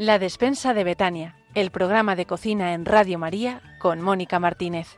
La despensa de Betania, el programa de cocina en Radio María con Mónica Martínez.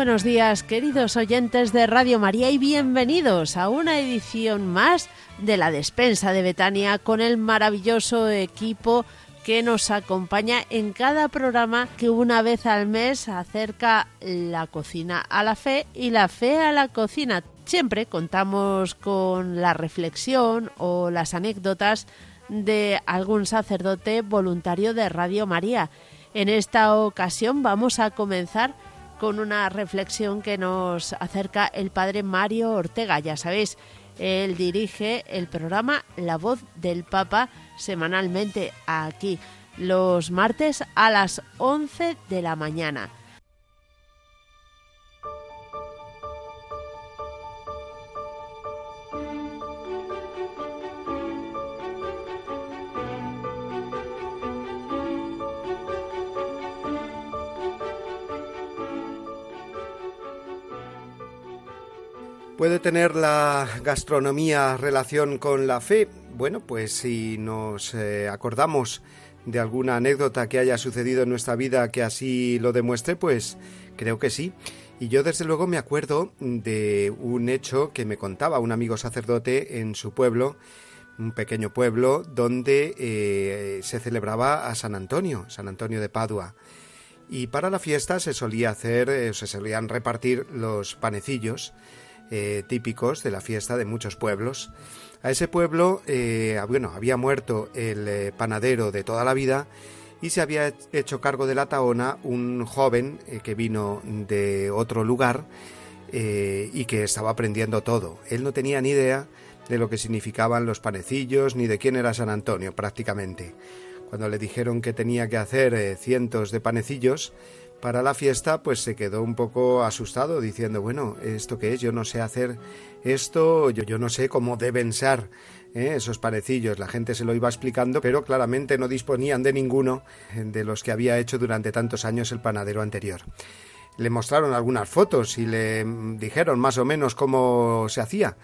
Buenos días, queridos oyentes de Radio María, y bienvenidos a una edición más de la despensa de Betania con el maravilloso equipo que nos acompaña en cada programa que una vez al mes acerca la cocina a la fe y la fe a la cocina. Siempre contamos con la reflexión o las anécdotas de algún sacerdote voluntario de Radio María. En esta ocasión vamos a comenzar con una reflexión que nos acerca el padre Mario Ortega. Ya sabéis, él dirige el programa La Voz del Papa semanalmente aquí, los martes a las 11 de la mañana. ¿Puede tener la gastronomía relación con la fe? Bueno, pues si nos eh, acordamos de alguna anécdota que haya sucedido en nuestra vida que así lo demuestre, pues creo que sí. Y yo desde luego me acuerdo de un hecho que me contaba un amigo sacerdote en su pueblo, un pequeño pueblo donde eh, se celebraba a San Antonio, San Antonio de Padua. Y para la fiesta se solía hacer, eh, se solían repartir los panecillos eh, típicos de la fiesta de muchos pueblos. A ese pueblo, eh, bueno, había muerto el eh, panadero de toda la vida y se había hecho cargo de la taona un joven que vino de otro lugar y que estaba aprendiendo todo. Él no tenía ni idea de lo que significaban los panecillos ni de quién era San Antonio prácticamente. Cuando le dijeron que tenía que hacer cientos de panecillos, para la fiesta, pues se quedó un poco asustado diciendo, bueno, ¿esto qué es? Yo no sé hacer esto, yo, yo no sé cómo deben ser ¿eh? esos parecillos. La gente se lo iba explicando, pero claramente no disponían de ninguno de los que había hecho durante tantos años el panadero anterior. Le mostraron algunas fotos y le dijeron más o menos cómo se hacía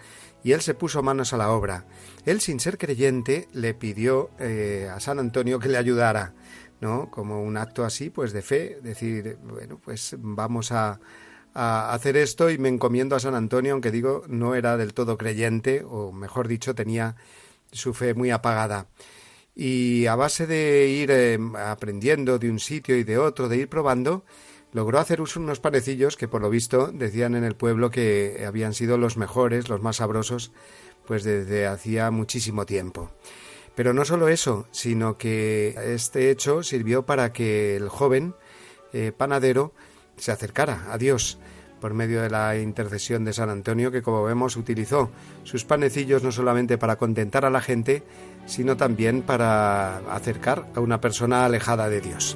y él se puso manos a la obra. Él, sin ser creyente, le pidió eh, a San Antonio que le ayudara. ¿No? Como un acto así, pues de fe, decir, bueno, pues vamos a, a hacer esto y me encomiendo a San Antonio, aunque digo, no era del todo creyente, o mejor dicho, tenía su fe muy apagada. Y a base de ir eh, aprendiendo de un sitio y de otro, de ir probando, logró hacer unos panecillos que por lo visto decían en el pueblo que habían sido los mejores, los más sabrosos, pues desde hacía muchísimo tiempo. Pero no solo eso, sino que este hecho sirvió para que el joven eh, panadero se acercara a Dios por medio de la intercesión de San Antonio, que como vemos utilizó sus panecillos no solamente para contentar a la gente, sino también para acercar a una persona alejada de Dios.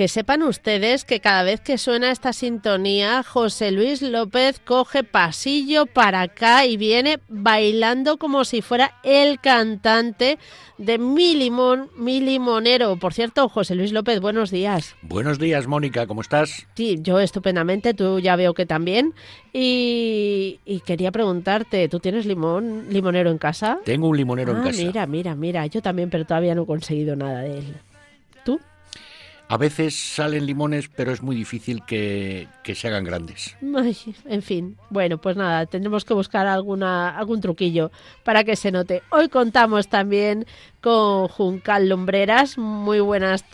Que sepan ustedes que cada vez que suena esta sintonía, José Luis López coge pasillo para acá y viene bailando como si fuera el cantante de Mi Limón, Mi Limonero. Por cierto, José Luis López, buenos días. Buenos días, Mónica, ¿cómo estás? Sí, yo estupendamente, tú ya veo que también. Y, y quería preguntarte, ¿tú tienes limón, limonero en casa? Tengo un limonero en Ah, casa. mira, mira, mira, yo también, pero todavía no he conseguido nada de él. ¿Tú? A veces salen limones, pero es muy difícil que, que se hagan grandes. En fin, bueno, pues nada, tendremos que buscar alguna, algún truquillo para que se note. Hoy contamos también con Juncal Lumbreras. Muy buenas.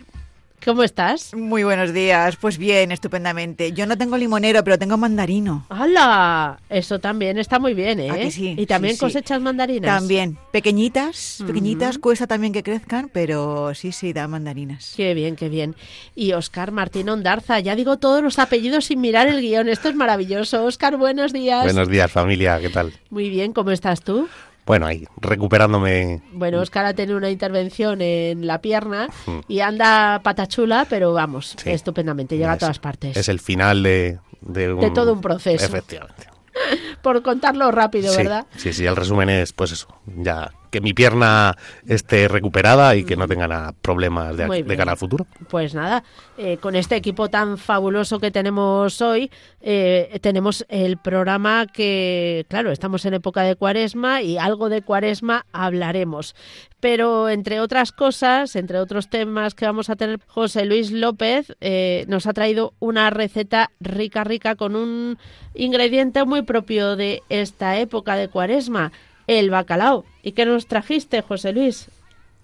¿Cómo estás? Muy buenos días. Pues bien, estupendamente. Yo no tengo limonero, pero tengo mandarino. ¡Hala! Eso también está muy bien, ¿eh? ¿A que sí? Y también Sí, sí. cosechas mandarinas. También. Pequeñitas, pequeñitas. Ujú. Cuesta también que crezcan, pero sí, sí, da mandarinas. Qué bien, qué bien. Y Oscar Martín Ondarza, ya digo todos los apellidos sin mirar el guion. Esto es maravilloso. Oscar, buenos días. Buenos días, familia, ¿qué tal? Muy bien, ¿cómo estás tú? Bueno, ahí, recuperándome. Bueno, Oscar ha tenido una intervención en la pierna Mm. y anda patachula, pero vamos, Sí. estupendamente, llega a todas partes. Es el final de, de, un- De todo un proceso. Efectivamente. Por contarlo rápido, sí, ¿verdad? Sí, sí, el resumen es, pues eso, ya que mi pierna esté recuperada y que no tenga nada, problemas de, cara al futuro. Pues nada, eh, con este equipo tan fabuloso que tenemos hoy, eh, tenemos el programa que, claro, estamos en época de cuaresma y algo de cuaresma hablaremos. Pero entre otras cosas, entre otros temas que vamos a tener, José Luis López eh, nos ha traído una receta rica, rica con un ingrediente muy propio de esta época de cuaresma, el bacalao. ¿Y qué nos trajiste, José Luis?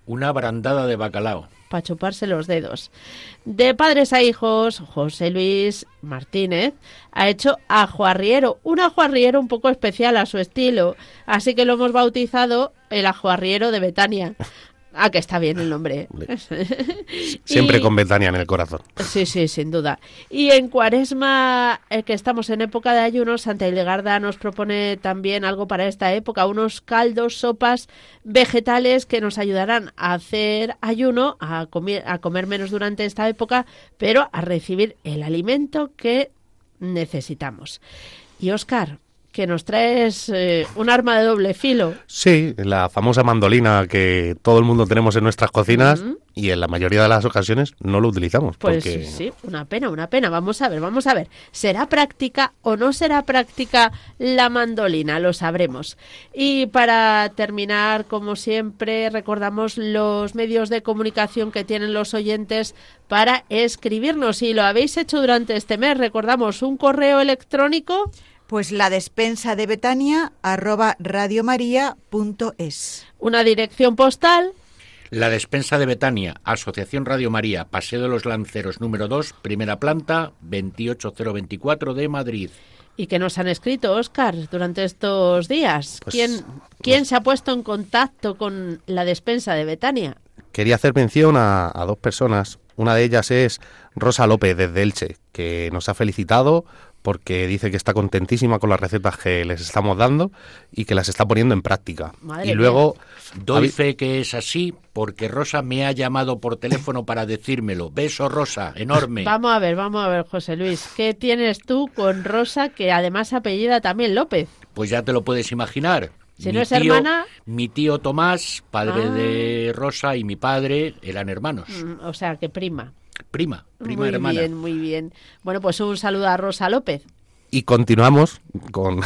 Una barandada de bacalao. para chuparse los dedos. De padres a hijos, José Luis Martínez ha hecho ajo arriero, un ajo arriero un poco especial a su estilo, así que lo hemos bautizado el ajo arriero de Betania. Ah, que está bien el nombre. Siempre Y- con Betania en el corazón. Sí, sí, sin duda. Y en Cuaresma, eh, que estamos en época de ayuno, Santa Hildegarda nos propone también algo para esta época, unos caldos, sopas vegetales que nos ayudarán a hacer ayuno, a, comer, a comer menos durante esta época, pero a recibir el alimento que necesitamos. Y Oscar, que nos traes eh, un arma de doble filo. Sí, la famosa mandolina que todo el mundo tenemos en nuestras cocinas y en la mayoría de las ocasiones no lo utilizamos. Pues porque sí, una pena, una pena. Vamos a ver, vamos a ver. ¿Será práctica o no será práctica la mandolina? Lo sabremos. Y para terminar, como siempre, recordamos los medios de comunicación que tienen los oyentes para escribirnos. Si lo habéis hecho durante este mes, recordamos un correo electrónico. Pues la despensa de Betania, arroba radiomaria.es. Una dirección postal La despensa de Betania, Asociación Radio María, Paseo de los Lanceros número 2, primera planta, 28024 de Madrid. y que nos han escrito, Oscar, durante estos días. Pues, ¿Quién, ¿Quién se ha puesto en contacto con la despensa de Betania? Quería hacer mención a, a dos personas. Una de ellas es Rosa López desde Elche, que nos ha felicitado porque dice que está contentísima con las recetas que les estamos dando y que las está poniendo en práctica. Madre y luego Doy Habi- fe que es así porque Rosa me ha llamado por teléfono para decírmelo. Beso, Rosa, enorme. Vamos a ver, vamos a ver, José Luis. ¿Qué tienes tú con Rosa, que además apellida también López? Pues ya te lo puedes imaginar. Si no es hermana- Mi tío Tomás, padre Ah. de Rosa, y mi padre eran hermanos. Mm, O sea, que prima. Prima, prima muy hermana. bien, muy bien. Bueno, pues un saludo a Rosa López. Y continuamos con,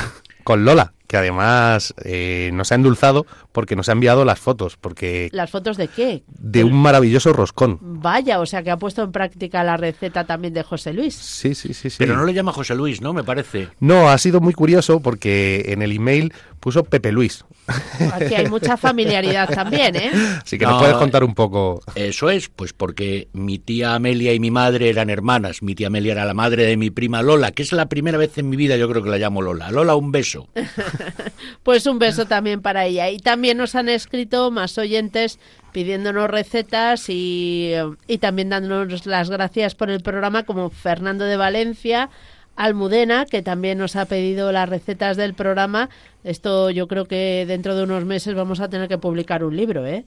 con Lola, que además eh, nos ha endulzado porque nos ha enviado las fotos, porque ¿Las fotos de qué? de un maravilloso roscón. Vaya, o sea que ha puesto en práctica la receta también de José Luis. Sí, sí, sí, sí. Pero no le llama José Luis, ¿no? Me parece. No, ha sido muy curioso porque en el email puso Pepe Luis. Aquí hay mucha familiaridad también, ¿eh? Así que No, nos puedes contar un poco. Eso es, pues porque mi tía Amelia y mi madre eran hermanas. Mi tía Amelia era la madre de mi prima Lola, que es la primera vez en mi vida yo creo que la llamo Lola. Lola, un beso. Pues un beso también para ella. Y también nos han escrito más oyentes pidiéndonos recetas y, y también dándonos las gracias por el programa, como Fernando de Valencia, Almudena, que también nos ha pedido las recetas del programa. Esto yo creo que dentro de unos meses vamos a tener que publicar un libro, ¿eh?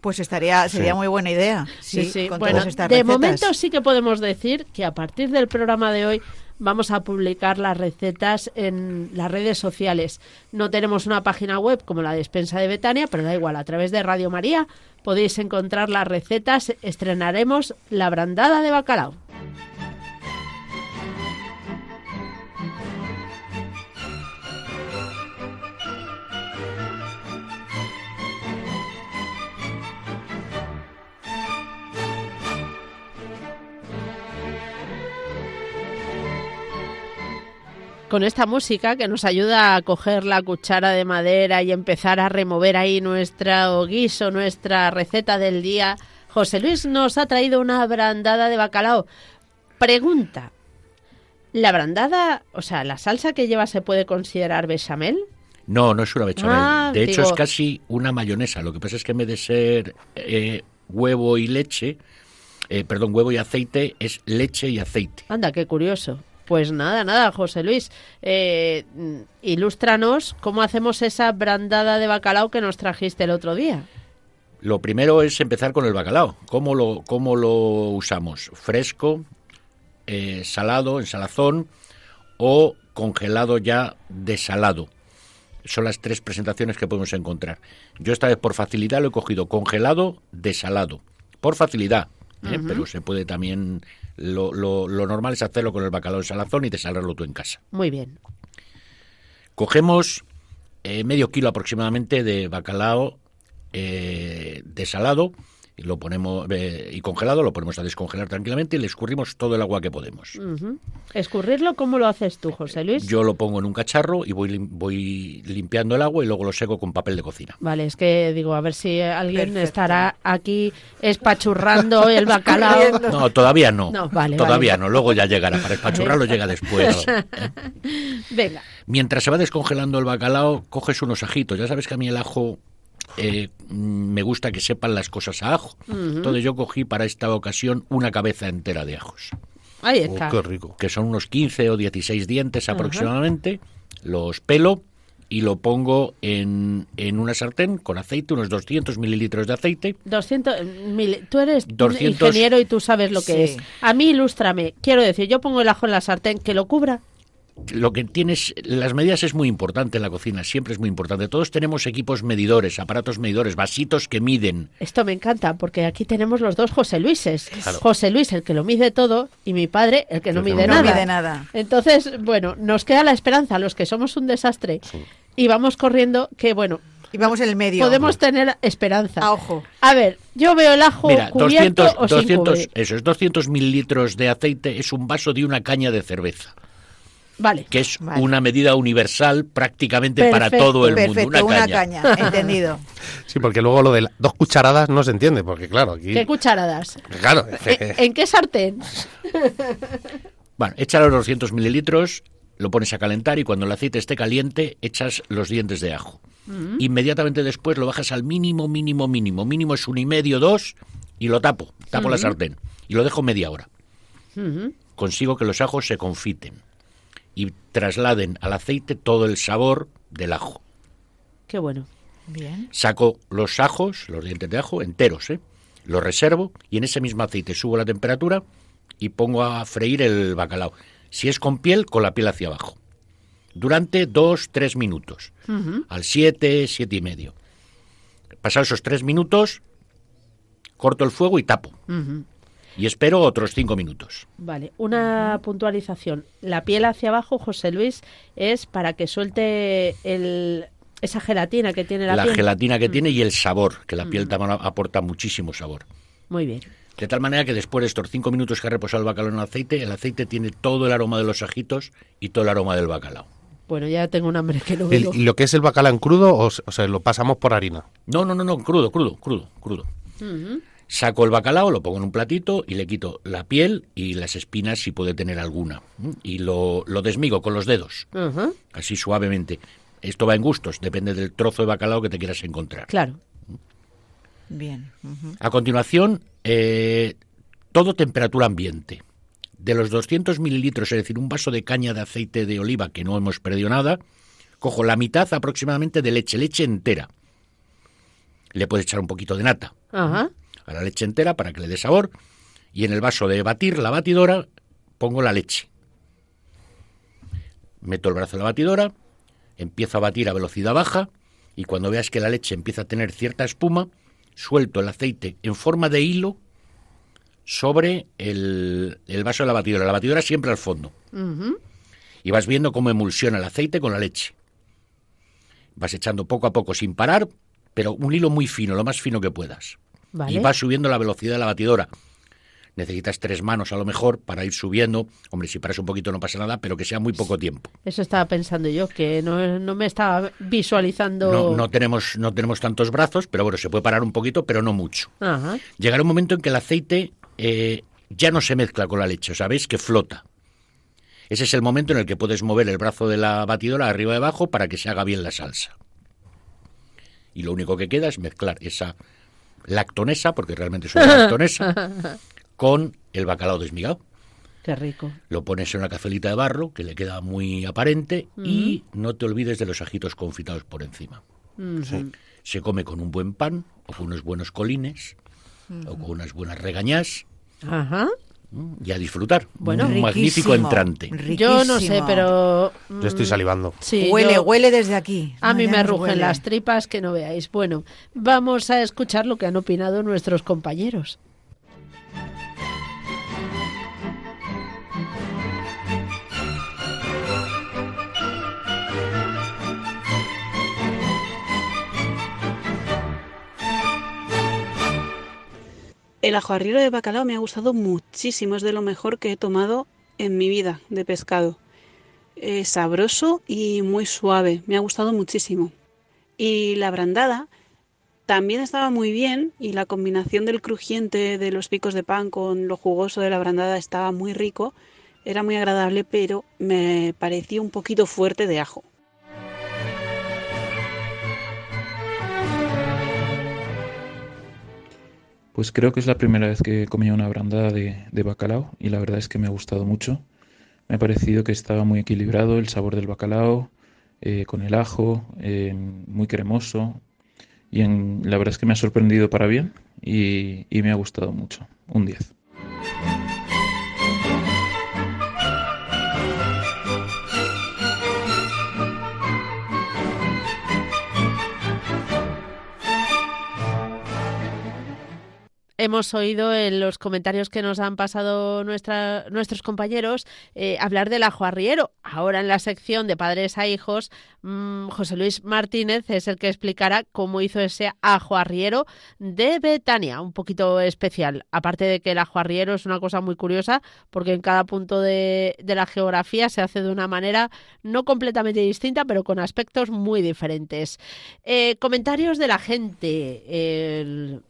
Pues estaría, sería Sí. muy buena idea. Sí, Sí, sí. con Bueno, todas estas de recetas. momento sí que podemos decir que a partir del programa de hoy vamos a publicar las recetas en las redes sociales. No tenemos una página web como la despensa de Betania, pero da igual, a través de Radio María podéis encontrar las recetas. Estrenaremos la brandada de bacalao. Con esta música que nos ayuda a coger la cuchara de madera y empezar a remover ahí nuestro guiso, nuestra receta del día. José Luis nos ha traído una brandada de bacalao. Pregunta, ¿la brandada, o sea, la salsa que lleva se puede considerar bechamel? No, no es una bechamel. Ah, de hecho, digo- es casi una mayonesa. Lo que pasa es que en vez de ser eh, huevo y leche, eh, perdón, huevo y aceite, es leche y aceite. Anda, qué curioso. Pues nada, nada, José Luis, eh, ilústranos cómo hacemos esa brandada de bacalao que nos trajiste el otro día. Lo primero es empezar con el bacalao. ¿Cómo lo, cómo lo usamos? ¿Fresco, eh, salado, en salazón o congelado ya desalado? Son las tres presentaciones que podemos encontrar. Yo esta vez por facilidad lo he cogido congelado, desalado. Por facilidad, ¿eh? pero se puede también... Lo, lo- lo normal es hacerlo con el bacalao en salazón y desalarlo tú en casa. Muy bien. Cogemos eh, medio kilo aproximadamente de bacalao eh, desalado y lo ponemos eh, y congelado, lo ponemos a descongelar tranquilamente y le escurrimos todo el agua que podemos. ¿Escurrirlo cómo lo haces tú, José Luis? Yo lo pongo en un cacharro y voy, lim- voy limpiando el agua y luego lo seco con papel de cocina. Vale, es que digo, a ver si alguien Perfecto. estará aquí espachurrando el bacalao. No, todavía no. No, vale, todavía vale. no, luego ya llegará. Para espachurrarlo llega después. Venga, Mientras se va descongelando el bacalao, coges unos ajitos. Ya sabes que a mí el ajo eh, me gusta que sepan las cosas a ajo. Entonces yo cogí para esta ocasión una cabeza entera de ajos, ahí Oh, está. qué rico. que son unos 15 o 16 dientes aproximadamente. Los pelo y lo pongo en, en una sartén con aceite, unos 200 mililitros de aceite. 200 mil. Tú eres 200 ingeniero y tú sabes lo que Sí. es. A mí ilústrame. Quiero decir, yo pongo el ajo en la sartén que lo cubra. Lo que tienes, las medidas es muy importante en la cocina, siempre es muy importante. Todos tenemos equipos medidores, aparatos medidores, vasitos que miden. Esto me encanta porque aquí tenemos los dos José Luises. José Luis, el que lo mide todo, y mi padre, el que no mide no nada. mide nada. Entonces, bueno, nos queda la esperanza, los que somos un desastre, y vamos corriendo, que bueno, Y vamos en el medio. podemos tener esperanza. A ojo. A ver, yo veo el ajo Mira, cubierto 200, o sin 200, cubrir. eso es 200 mililitros de aceite, es un vaso de una caña de cerveza, Vale. que es Vale. una medida universal prácticamente para todo el mundo. Una caña. entendido. Sí, porque luego lo de dos cucharadas no se entiende, porque claro, aquí... ¿Qué cucharadas? Claro, ¿En, en qué sartén? Bueno, echa los 200 mililitros, lo pones a calentar y cuando el aceite esté caliente, echas los dientes de ajo. Inmediatamente después lo bajas al mínimo, mínimo, mínimo. Mínimo es un y medio, dos, y lo tapo. Tapo la sartén. Y lo dejo media hora. Consigo que los ajos se confiten y trasladen al aceite todo el sabor del ajo. Qué bueno. Bien. Saco los ajos, los dientes de ajo, enteros, ¿eh? Los reservo y en ese mismo aceite subo la temperatura y pongo a freír el bacalao. Si es con piel, con la piel hacia abajo. Durante dos, tres minutos. Al siete, siete y medio. Pasados esos tres minutos, corto el fuego y tapo. Y espero otros cinco minutos. Vale, una puntualización. La piel hacia abajo, José Luis, es para que suelte el, esa gelatina que tiene la, La, piel. Mm. gelatina que tiene y el sabor, que la piel también aporta muchísimo sabor. Muy bien. De tal manera que después de estos cinco minutos que ha reposado el bacalao en el aceite, el aceite tiene todo el aroma de los ajitos y todo el aroma del bacalao. Bueno, ya tengo un hambre que El- veo. ¿Y lo que es el bacalao en crudo o, se- o sea, lo pasamos por harina? No, no, no, no, crudo, crudo, crudo, crudo. Saco el bacalao, lo pongo en un platito y le quito la piel y las espinas si puede tener alguna. Y lo, lo desmigo con los dedos, Ajá, así suavemente. Esto va en gustos, depende del trozo de bacalao que te quieras encontrar. claro. Bien. A continuación, eh, todo temperatura ambiente. De los 200 mililitros, es decir, un vaso de caña de aceite de oliva, que no hemos perdido nada, cojo la mitad aproximadamente de leche, leche entera. Le puedes echar un poquito de nata, Ajá. A la leche entera para que le dé sabor. Y en el vaso de batir, la batidora, pongo la leche. Meto el brazo en la batidora, empiezo a batir a velocidad baja y cuando veas que la leche empieza a tener cierta espuma, suelto el aceite en forma de hilo sobre el, el vaso de la batidora. La batidora siempre al fondo. Y vas viendo cómo emulsiona el aceite con la leche. Vas echando poco a poco sin parar, pero un hilo muy fino, lo más fino que puedas. Vale. Y vas subiendo la velocidad de la batidora. Necesitas tres manos a lo mejor para ir subiendo. Hombre, si paras un poquito no pasa nada, pero que sea muy poco tiempo. Eso estaba pensando yo, que no, no me estaba visualizando. No, no tenemos, no tenemos tantos brazos, pero bueno, se puede parar un poquito, pero no mucho. Ajá. Llegará un momento en que el aceite eh, ya no se mezcla con la leche, veis que flota. Ese es el momento en el que puedes mover el brazo de la batidora arriba y abajo para que se haga bien la salsa. Y lo único que queda es mezclar esa lactonesa, porque realmente es una lactonesa, con el bacalao desmigado. Qué rico. Lo pones en una cazuelita de barro, que le queda muy aparente, y no te olvides de los ajitos confitados por encima. Ujú. Se come con un buen pan, o con unos buenos colines, o con unas buenas regañás, Ajá. Mm, y a disfrutar. Bueno, un magnífico Riquísimo, entrante. Yo no sé, pero. Yo estoy mm, salivando. Sí, huele, yo- huele desde aquí. A mí me rugen huele. las tripas que no veáis. Bueno, vamos a escuchar lo que han opinado nuestros compañeros. El ajo arriero de bacalao me ha gustado muchísimo, es de lo mejor que he tomado en mi vida de pescado. Es sabroso y muy suave, me ha gustado muchísimo. Y la brandada también estaba muy bien y la combinación del crujiente de los picos de pan con lo jugoso de la brandada estaba muy rico, era muy agradable, pero me pareció un poquito fuerte de ajo. Pues creo que es la primera vez que comido una brandada de, bacalao y la verdad es que me ha gustado mucho. Me ha parecido que estaba muy equilibrado el sabor del bacalao, eh, con el ajo, eh, muy cremoso y en- la verdad es que me ha sorprendido para bien y, y me ha gustado mucho. Un 10. Hemos oído en los comentarios que nos han pasado nuestros compañeros eh, hablar del ajo arriero. Ahora en la sección de padres a hijos, mm, José Luis Martínez es el que explicará cómo hizo ese ajo arriero de Betania, un poquito especial. Aparte de que el ajo arriero es una cosa muy curiosa, porque en cada punto de, la geografía se hace de una manera no completamente distinta, pero con aspectos muy diferentes. Eh, comentarios de la gente.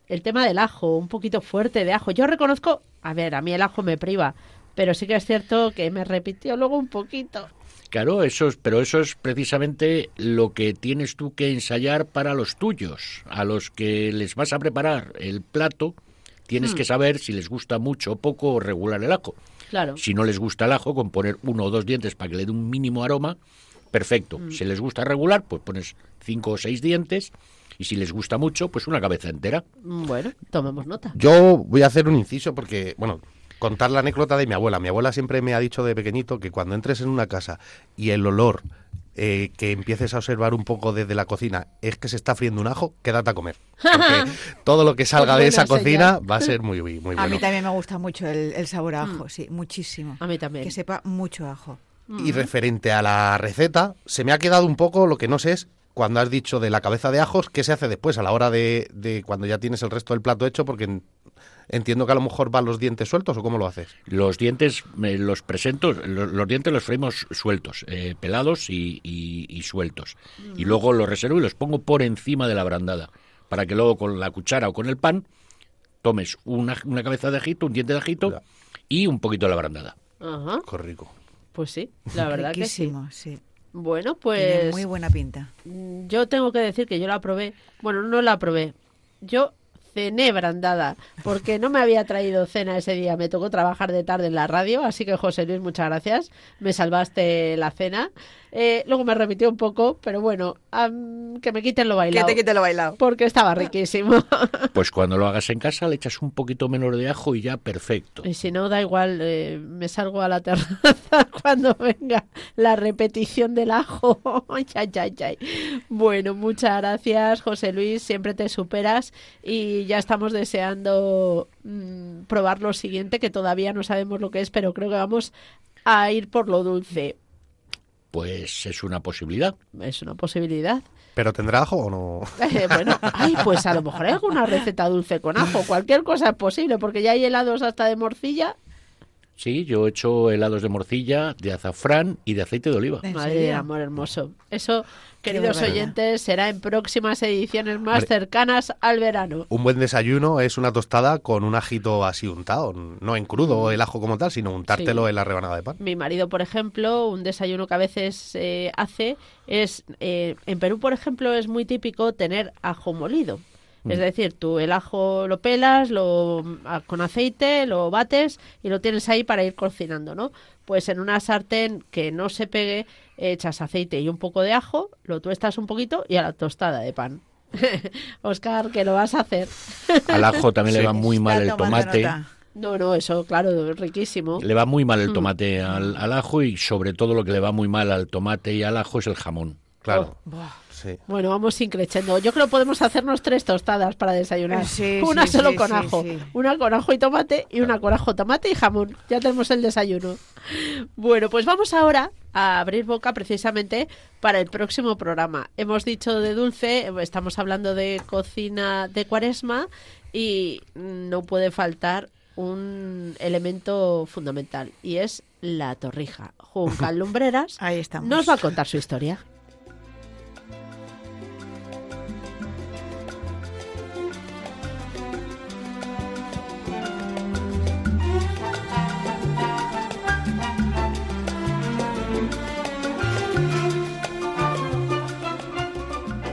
El tema del ajo, un poquito fuerte de ajo. Yo reconozco, a ver, a mí el ajo me priva, pero sí que es cierto que me repitió luego un poquito. Claro, eso es, pero eso es precisamente lo que tienes tú que ensayar para los tuyos, a los que les vas a preparar el plato. Tienes Hmm. que saber si les gusta mucho o poco o regular el ajo. Claro. Si no les gusta el ajo, con poner uno o dos dientes para que le dé un mínimo aroma, perfecto. Hmm. Si les gusta regular, pues pones cinco o seis dientes. Y si les gusta mucho, pues una cabeza entera. Mm, Bueno, tomemos nota. Yo voy a hacer un inciso porque, bueno, contar la anécdota de mi abuela. Mi abuela siempre me ha dicho de pequeñito que cuando entres en una casa y el olor eh, que empieces a observar un poco desde la cocina es que se está friendo un ajo, quédate a comer. Porque todo lo que salga de esa cocina va a ser muy, muy bueno. A mí también me gusta mucho el, el sabor a ajo, sí, muchísimo. Mm. A mí también. Que sepa mucho ajo. Y referente a la receta, se me ha quedado un poco lo que no sé es cuando has dicho de la cabeza de ajos, ¿qué se hace después a la hora de, de cuando ya tienes el resto del plato hecho? Porque en- entiendo que a lo mejor van los dientes sueltos o cómo lo haces. Los dientes eh, los presento, lo- los, dientes los freímos sueltos, eh, pelados y, y- y sueltos. Y luego los reservo y los pongo por encima de la brandada, para que luego con la cuchara o con el pan tomes una, una cabeza de ajito, un diente de ajito Ya. y un poquito de la brandada. Ajá, Qué rico. pues sí, la verdad que sí. Riquísimo, sí. Bueno, Tiene pues muy buena pinta. yo tengo que decir que yo la probé. Bueno, no la probé. Yo cené brandada, porque no me había traído cena ese día, me tocó trabajar de tarde en la radio, así que José Luis, muchas gracias, me salvaste la cena. Eh, luego me repitió un poco, pero bueno, am, que me quiten lo bailado. Que te quite lo bailado. Porque estaba riquísimo. Pues cuando lo hagas en casa le echas un poquito menos de ajo y ya perfecto. Y si no, da igual, eh, me salgo a la terraza cuando venga la repetición del ajo. Ay, ay, ay. Bueno, muchas gracias, José Luis. Siempre te superas y ya estamos deseando mm, probar lo siguiente, que todavía no sabemos lo que es, pero creo que vamos a ir por lo dulce. Pues es una posibilidad. Es una posibilidad. ¿Pero tendrá ajo o no? Eh, bueno, ay, pues a lo mejor hay alguna receta dulce con ajo. Cualquier cosa es posible, porque ya hay helados hasta de morcilla. Sí, yo he hecho helados de morcilla, de azafrán y de aceite de oliva. ¿En Madre amor hermoso. Eso, queridos oyentes, será en próximas ediciones más Hombre. cercanas al verano. Un buen desayuno es una tostada con un ajito así untado, no en crudo el ajo como tal, sino untártelo Sí. en la rebanada de pan. Mi marido, por ejemplo, un desayuno que a veces eh, hace es, eh, en Perú, por ejemplo, es muy típico tener ajo molido. Es decir, tú el ajo lo pelas, lo a- con aceite, lo bates y lo tienes ahí para ir cocinando, ¿no? Pues en una sartén que no se pegue, echas aceite y un poco de ajo, lo tuestas un poquito y a la tostada de pan. Oscar, que lo vas a hacer. Al ajo también le va muy mal el tomate. nota. No, no, eso, claro, riquísimo. Le va muy mal el Mm. tomate al, al ajo y sobre todo lo que le va muy mal al tomate y al ajo es el jamón. Claro. Oh. Sí. Bueno, vamos increchendo. Yo creo que podemos hacernos tres tostadas para desayunar. Sí, una sí, solo sí, con ajo, sí. una con ajo y tomate y una con ajo, tomate y jamón. Ya tenemos el desayuno. Bueno, pues vamos ahora a abrir boca precisamente para el próximo programa. Hemos dicho de dulce, estamos hablando de cocina de cuaresma y no puede faltar un elemento fundamental y es la torrija. Juncal Lumbreras Ahí estamos. nos va a contar su historia.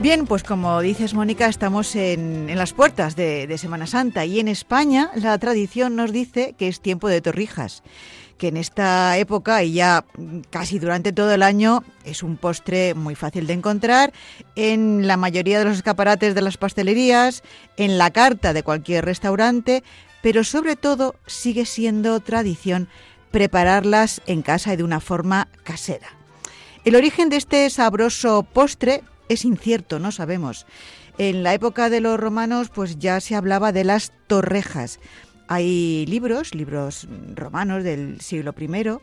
Bien, pues como dices, Mónica, estamos en, las puertas de, de Semana Santa y en España la tradición nos dice que es tiempo de torrijas, que en esta época y ya casi durante todo el año es un postre muy fácil de encontrar en la mayoría de los escaparates de las pastelerías, en la carta de cualquier restaurante, pero sobre todo sigue siendo tradición prepararlas en casa y de una forma casera. El origen de este sabroso postre es incierto, no sabemos. En la época de los romanos, pues ya se hablaba de las torrejas. Hay libros, libros romanos del siglo I,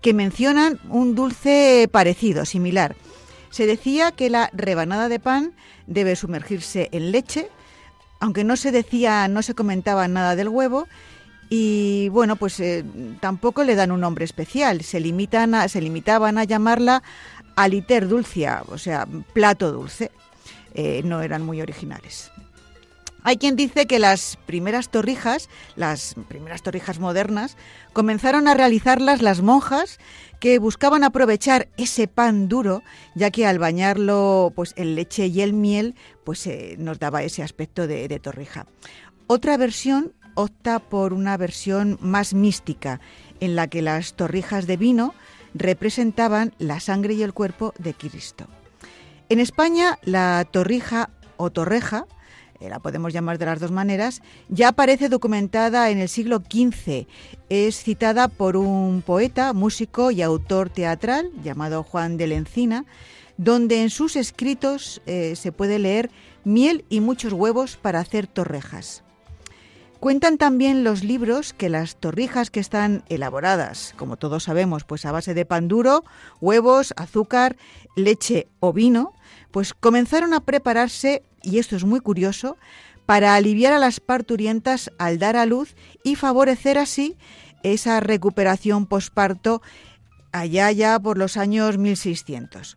que mencionan un dulce parecido, similar. Se decía que la rebanada de pan debe sumergirse en leche, aunque no se decía, no se comentaba nada del huevo, y bueno, pues eh, tampoco le dan un nombre especial, se, limitan a- se limitaban a llamarla aliter dulcia, o sea, plato dulce. Eh, no eran muy originales. Hay quien dice que las primeras torrijas, las primeras torrijas modernas, comenzaron a realizarlas las monjas que buscaban aprovechar ese pan duro, ya que al bañarlo pues en leche y el miel, pues eh, nos daba ese aspecto de, de torrija. Otra versión opta por una versión más mística, en la que las torrijas de vino representaban la sangre y el cuerpo de Cristo. En España, la torrija o torreja, eh, la podemos llamar de las dos maneras, ya aparece documentada en el siglo XV. Es citada por un poeta, músico y autor teatral llamado Juan de la Encina, donde en sus escritos eh, se puede leer miel y muchos huevos para hacer torrejas. Cuentan también los libros que las torrijas que están elaboradas, como todos sabemos, pues a base de pan duro, huevos, azúcar, leche o vino, pues comenzaron a prepararse, y esto es muy curioso, para aliviar a las parturientas al dar a luz y favorecer así esa recuperación posparto allá ya por los años 1600.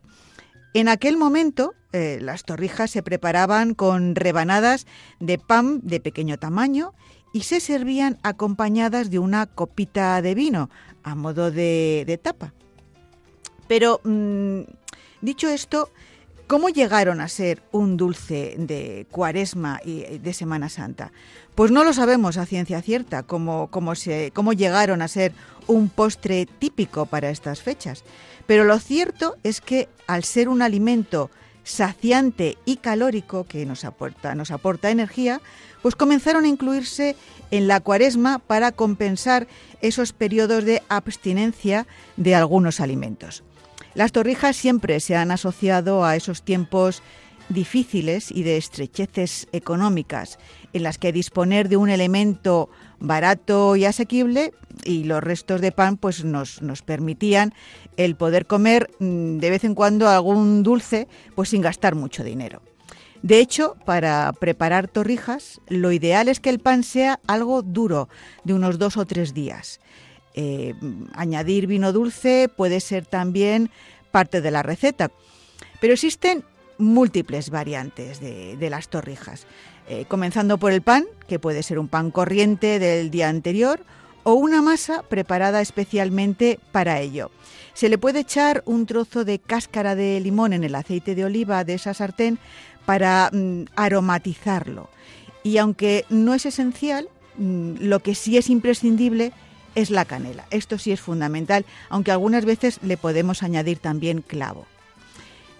En aquel momento, eh, las torrijas se preparaban con rebanadas de pan de pequeño tamaño y se servían acompañadas de una copita de vino a modo de, de tapa. Pero, mm, dicho esto, ¿Cómo llegaron a ser un dulce de cuaresma y de Semana Santa? Pues no lo sabemos a ciencia cierta cómo, cómo, se, cómo llegaron a ser un postre típico para estas fechas. Pero lo cierto es que al ser un alimento saciante y calórico que nos aporta, nos aporta energía, pues comenzaron a incluirse en la cuaresma para compensar esos periodos de abstinencia de algunos alimentos. Las torrijas siempre se han asociado a esos tiempos difíciles y de estrecheces económicas, en las que disponer de un elemento barato y asequible y los restos de pan pues nos, nos permitían el poder comer mm, de vez en cuando algún dulce pues sin gastar mucho dinero. De hecho, para preparar torrijas, lo ideal es que el pan sea algo duro, de unos dos o tres días. Eh, añadir vino dulce puede ser también parte de la receta. Pero existen múltiples variantes de, las torrijas, eh, comenzando por el pan, que puede ser un pan corriente del día anterior, o una masa preparada especialmente para ello. Se le puede echar un trozo de cáscara de limón en el aceite de oliva de esa sartén para mm, aromatizarlo. Y aunque no es esencial, mm, lo que sí es imprescindible es la canela. Esto sí es fundamental, aunque algunas veces le podemos añadir también clavo.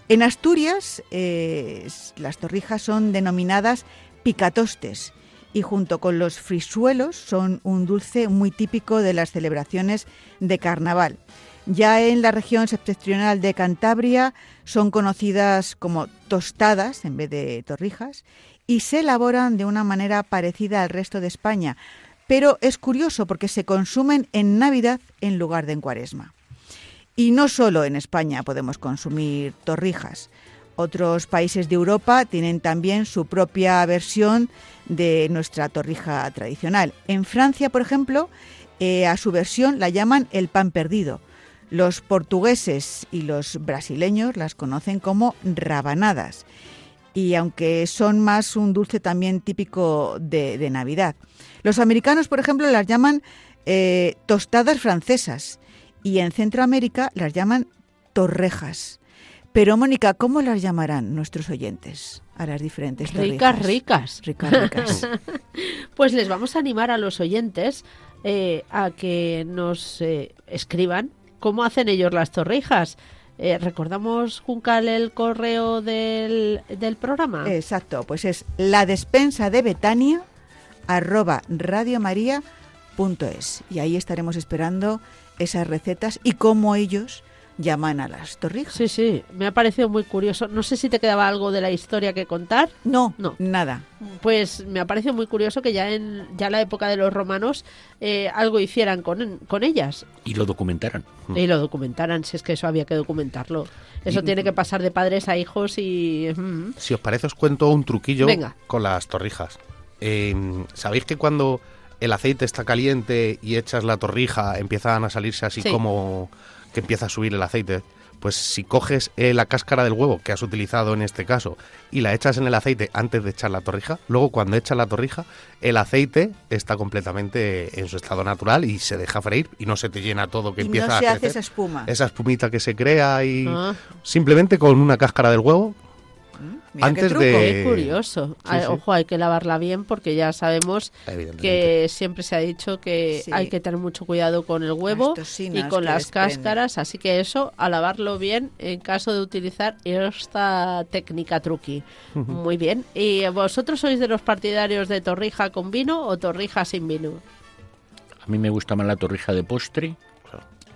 En Asturias, eh, las torrijas son denominadas picatostes y junto con los frisuelos son un dulce muy típico de las celebraciones de carnaval. Ya en la región septentrional de Cantabria son conocidas como tostadas en vez de torrijas y se elaboran de una manera parecida al resto de España, pero es curioso porque se consumen en Navidad en lugar de en Cuaresma. Y no solo en España podemos consumir torrijas. Otros países de Europa tienen también su propia versión de nuestra torrija tradicional. En Francia, por ejemplo, eh, a su versión la llaman el pan perdido. Los portugueses y los brasileños las conocen como rabanadas. Y aunque son más un dulce también típico de Navidad. Los americanos, por ejemplo, las llaman eh, tostadas francesas y en Centroamérica las llaman torrejas. Pero, Mónica, ¿cómo las llamarán nuestros oyentes a las diferentes torrijas? Ricas, ricas. Ricas, ricas. pues les vamos a animar a los oyentes eh, a que nos eh, escriban cómo hacen ellos las torrijas. ¿Recordamos, Juncal, el correo del, del programa? Exacto, pues es la despensa de Betania arroba radiomaria.es y ahí estaremos esperando esas recetas y cómo ellos llaman a las torrijas. Sí, sí, me ha parecido muy curioso. No sé si te quedaba algo de la historia que contar. No, no, nada. Pues me ha parecido muy curioso que ya en ya la época de los romanos eh, algo hicieran con, con ellas. Y lo documentaran. Y lo documentaran, si es que eso había que documentarlo. Eso tiene que pasar de padres a hijos y... Si os parece, os cuento un truquillo con las torrijas. Em, ¿Sabéis que cuando el aceite está caliente y echas la torrija empiezan a salirse así como que empieza a subir el aceite? Pues si coges eh, la cáscara del huevo que has utilizado en este caso y la echas en el aceite antes de echar la torrija, luego cuando echas la torrija, el aceite está completamente en su estado natural y se deja freír y no se te llena todo que empieza no se hace esa espuma. Esa espumita que se crea y ah. simplemente con una cáscara del huevo antes de curioso. Ojo, hay que lavarla bien porque ya sabemos que siempre se ha dicho que hay que tener mucho cuidado con el huevo y con las cáscaras, así que eso a lavarlo bien en caso de utilizar esta técnica truqui. Muy bien. ¿Y vosotros sois de los partidarios de torrija con vino o torrija sin vino? A mí me gusta más la torrija de postre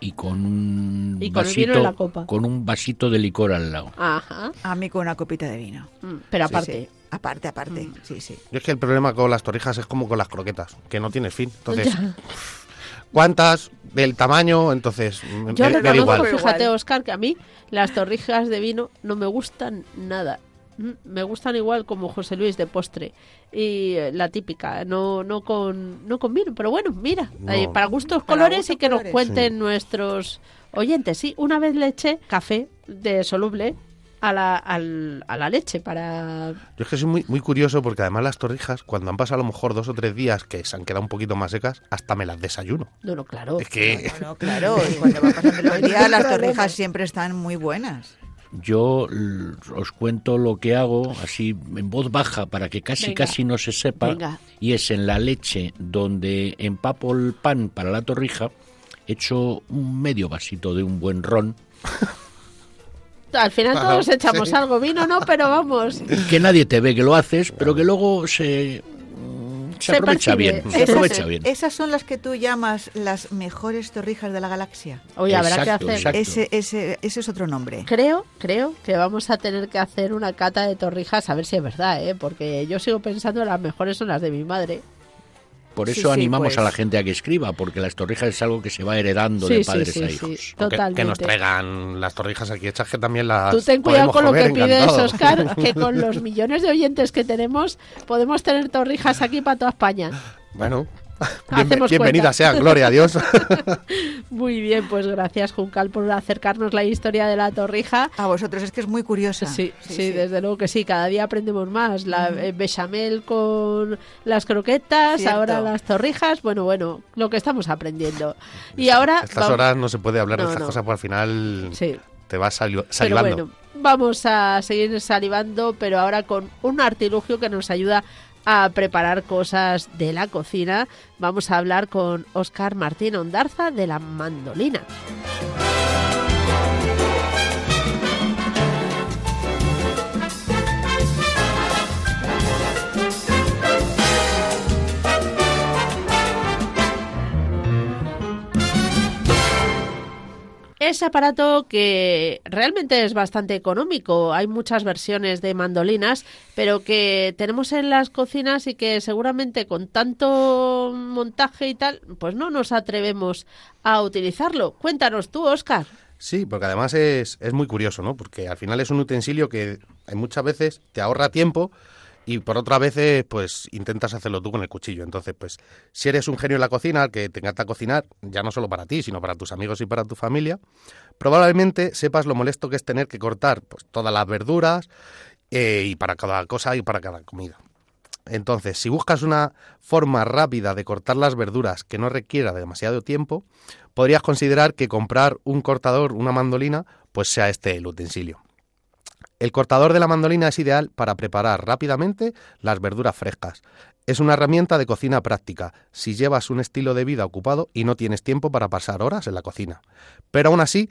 y con un vasito con un vasito de licor al lado. Ajá. A mí con una copita de vino. Mm, pero aparte. Aparte, aparte. Mm. Sí, sí. Yo es que el problema con las torrijas es como con las croquetas, que no tienes fin. Entonces, ¿cuántas? Del tamaño, entonces Yo me, igual. fíjate, Oscar, que a mí las torrijas de vino no me gustan nada. Mm, me gustan igual como José Luis de postre y eh, la típica, no no con no con vino, pero bueno, mira, para gustos colores y que nos cuenten nuestros oyentes. Sí, una vez le eché café de soluble a la, a la leche para... Yo es que soy muy, muy curioso porque además las torrijas, cuando han pasado a lo mejor dos o tres días que se han quedado un poquito más secas, hasta me las desayuno. No, no, claro. Es que... claro, y cuando van pasando los días las torrijas siempre están muy buenas. Yo os cuento lo que hago así en voz baja para que casi Venga. casi no se sepa Venga. y es en la leche donde empapo el pan para la torrija echo un medio vasito de un buen ron Al final todos echamos sí. algo, vino no, pero vamos. que nadie te ve que lo haces pero que luego se se, Se aprovecha percibe. bien se Esas, aprovecha bien esas son las que tú llamas las mejores torrijas de la galaxia. Oye, habrá que hacer. Ese, ese, ese es otro nombre. Creo, creo que vamos a tener que hacer una cata de torrijas a ver si es verdad, ¿eh? Porque yo sigo pensando que las mejores son las de mi madre. Por eso sí, animamos pues. a la gente a que escriba porque las torrijas es algo que se va heredando Sí, de padres sí, a sí. hijos que- Totalmente. Que, nos traigan las torrijas aquí hechas, que también las. Tú ten cuidado con lo que pides. Oscar, que con los millones de oyentes que tenemos podemos tener torrijas aquí para toda España. Bueno, Bienvenida cuenta. sea, gloria a Dios. Muy bien, pues gracias Juncal por acercarnos la historia de la torrija. A vosotros es que es muy curiosa. Sí, sí, desde luego que sí, cada día aprendemos más. La eh, bechamel con las croquetas, Cierto. ahora las torrijas, bueno, bueno, lo que estamos aprendiendo. Y ahora... Estas va- horas no se puede hablar No, de estas no. cosas porque al final Sí, te vas sali- pero salivando. bueno, vamos a seguir salivando, pero ahora con un artilugio que nos ayuda a preparar cosas de la cocina. Vamos a hablar con Oscar Martín Ondarza de la mandolina. Ese aparato que realmente es bastante económico. Hay muchas versiones de mandolinas, pero que tenemos en las cocinas y que seguramente con tanto montaje y tal, pues no nos atrevemos a utilizarlo. Cuéntanos tú, Oscar. Sí, porque además es, es muy curioso, ¿no? Porque al final es un utensilio que muchas veces te ahorra tiempo y por otras veces pues intentas hacerlo tú con el cuchillo. Entonces, pues si eres un genio en la cocina, que te encanta cocinar, ya no solo para ti, sino para tus amigos y para tu familia, probablemente sepas lo molesto que es tener que cortar pues todas las verduras eh, y para cada cosa y para cada comida. Entonces, si buscas una forma rápida de cortar las verduras que no requiera de demasiado tiempo, podrías considerar que comprar un cortador, una mandolina, pues sea este el utensilio. El cortador de la mandolina es ideal para preparar rápidamente las verduras frescas. Es una herramienta de cocina práctica si llevas un estilo de vida ocupado y no tienes tiempo para pasar horas en la cocina. Pero aún así,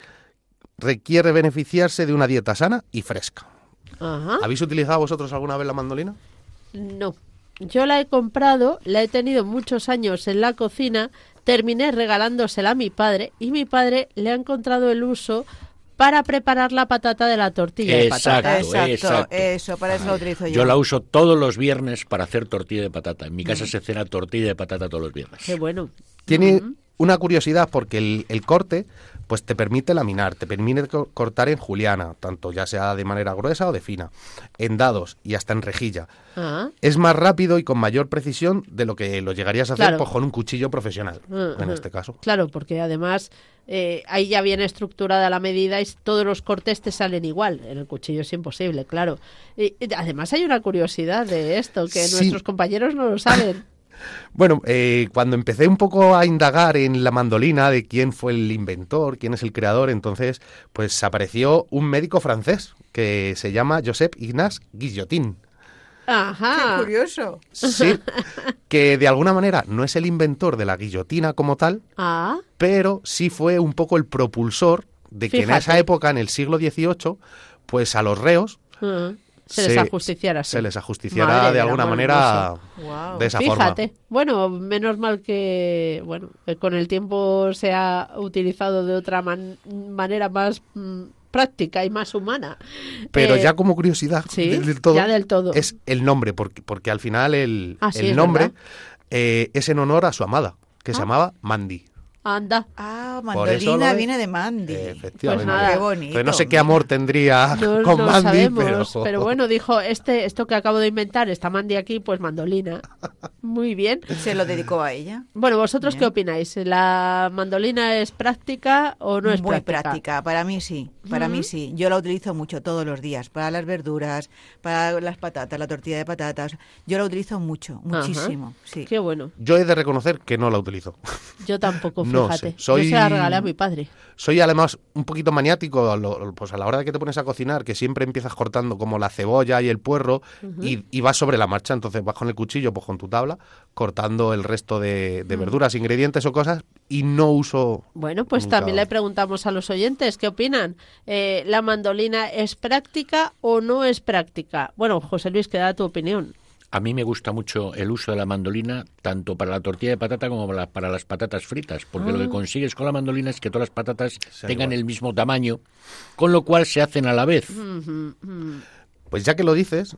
requiere beneficiarse de una dieta sana y fresca. Ajá. ¿Habéis utilizado vosotros alguna vez la mandolina? No. Yo la he comprado, la he tenido muchos años en la cocina, terminé regalándosela a mi padre y mi padre le ha encontrado el uso para preparar la patata de la tortilla de Exacto. patata. Exacto, exacto. eso, para eso lo utilizo yo. Yo la uso todos los viernes para hacer tortilla de patata. En mi casa se cena tortilla de patata todos los viernes. Qué bueno. Tiene una curiosidad porque el, el corte pues te permite laminar, te permite co- cortar en juliana, tanto ya sea de manera gruesa o de fina, en dados y hasta en rejilla. Ah, Es más rápido y con mayor precisión de lo que lo llegarías a hacer Claro. pues, con un cuchillo profesional, en Ajá. este caso. Claro, porque además eh, ahí ya viene estructurada la medida y todos los cortes te salen igual. En el cuchillo es imposible, claro. Y, y además hay una curiosidad de esto que Sí. nuestros compañeros no lo saben. Bueno, eh, cuando empecé un poco a indagar en la mandolina, de quién fue el inventor, quién es el creador, entonces pues apareció un médico francés que se llama Joseph Ignace Guillotin. Ajá. Qué curioso. Sí, que de alguna manera no es el inventor de la guillotina como tal, Ah, pero sí fue un poco el propulsor de que en esa época, en el siglo XVIII, pues a los reos ah. Se, les ajusticiara así. se les ajusticiara Madre de alguna manera. Wow. de esa forma. Fíjate, bueno, menos mal que bueno, que con el tiempo se ha utilizado de otra man- manera más mm, práctica y más humana. Pero Eh, ya como curiosidad sí, del, del todo, ya del todo. es el nombre, porque, porque al final el, Ah, sí, el nombre eh, es en honor a su amada, que se Ah. llamaba Mandy. Anda. Ah, mandolina viene de Mandy. Efectivamente. Pues nada. Qué bonito. Pero no sé qué amor tendría No, con no Mandy, sabemos, pero... bueno, dijo, este, esto que acabo de inventar, está Mandy aquí, pues mandolina. Muy bien. Se lo dedicó a ella. Bueno, ¿vosotros Bien. qué opináis? ¿La mandolina es práctica o no es Muy práctica? práctica. Para mí sí, para mí sí. Yo la utilizo mucho todos los días, para las verduras, para las patatas, la tortilla de patatas. Yo la utilizo mucho, muchísimo. Sí. Qué bueno. Yo he de reconocer que no la utilizo. Yo tampoco, No No fíjate. sé, soy- Yo se la regalé a mi padre. Soy además un poquito maniático, lo- pues a la hora de que te pones a cocinar, que siempre empiezas cortando como la cebolla y el puerro y, y vas sobre la marcha, entonces vas con el cuchillo, pues con tu tabla, cortando el resto de, de verduras, ingredientes o cosas y no uso... Bueno, pues también le preguntamos a los oyentes qué opinan. Eh, ¿La mandolina es práctica o no es práctica? Bueno, José Luis, que da tu opinión. A mí me gusta mucho el uso de la mandolina, tanto para la tortilla de patata como para, para las patatas fritas, porque lo que consigues con la mandolina es que todas las patatas tengan el mismo tamaño, con lo cual se hacen a la vez. Pues ya que lo dices,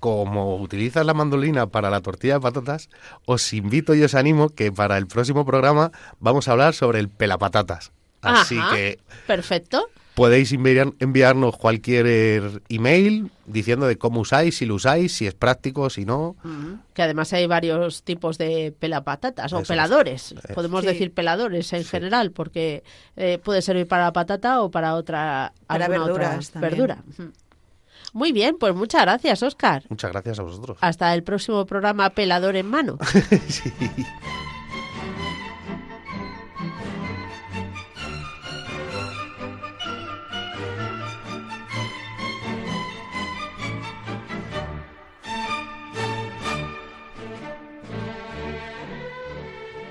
como utilizas la mandolina para la tortilla de patatas, os invito y os animo que para el próximo programa vamos a hablar sobre el pelapatatas. Así Ajá, que Perfecto. Podéis enviar- enviarnos cualquier eh, email diciendo de cómo usáis, si lo usáis, si es práctico, si no. Que además hay varios tipos de pelapatatas o Eso es. peladores. Podemos Sí. decir peladores en general, porque eh, puede servir para la patata o para otra Para alguna otra verdura. Muy bien, pues muchas gracias, Oscar. Muchas gracias a vosotros. Hasta el próximo programa Pelador en Mano. Sí.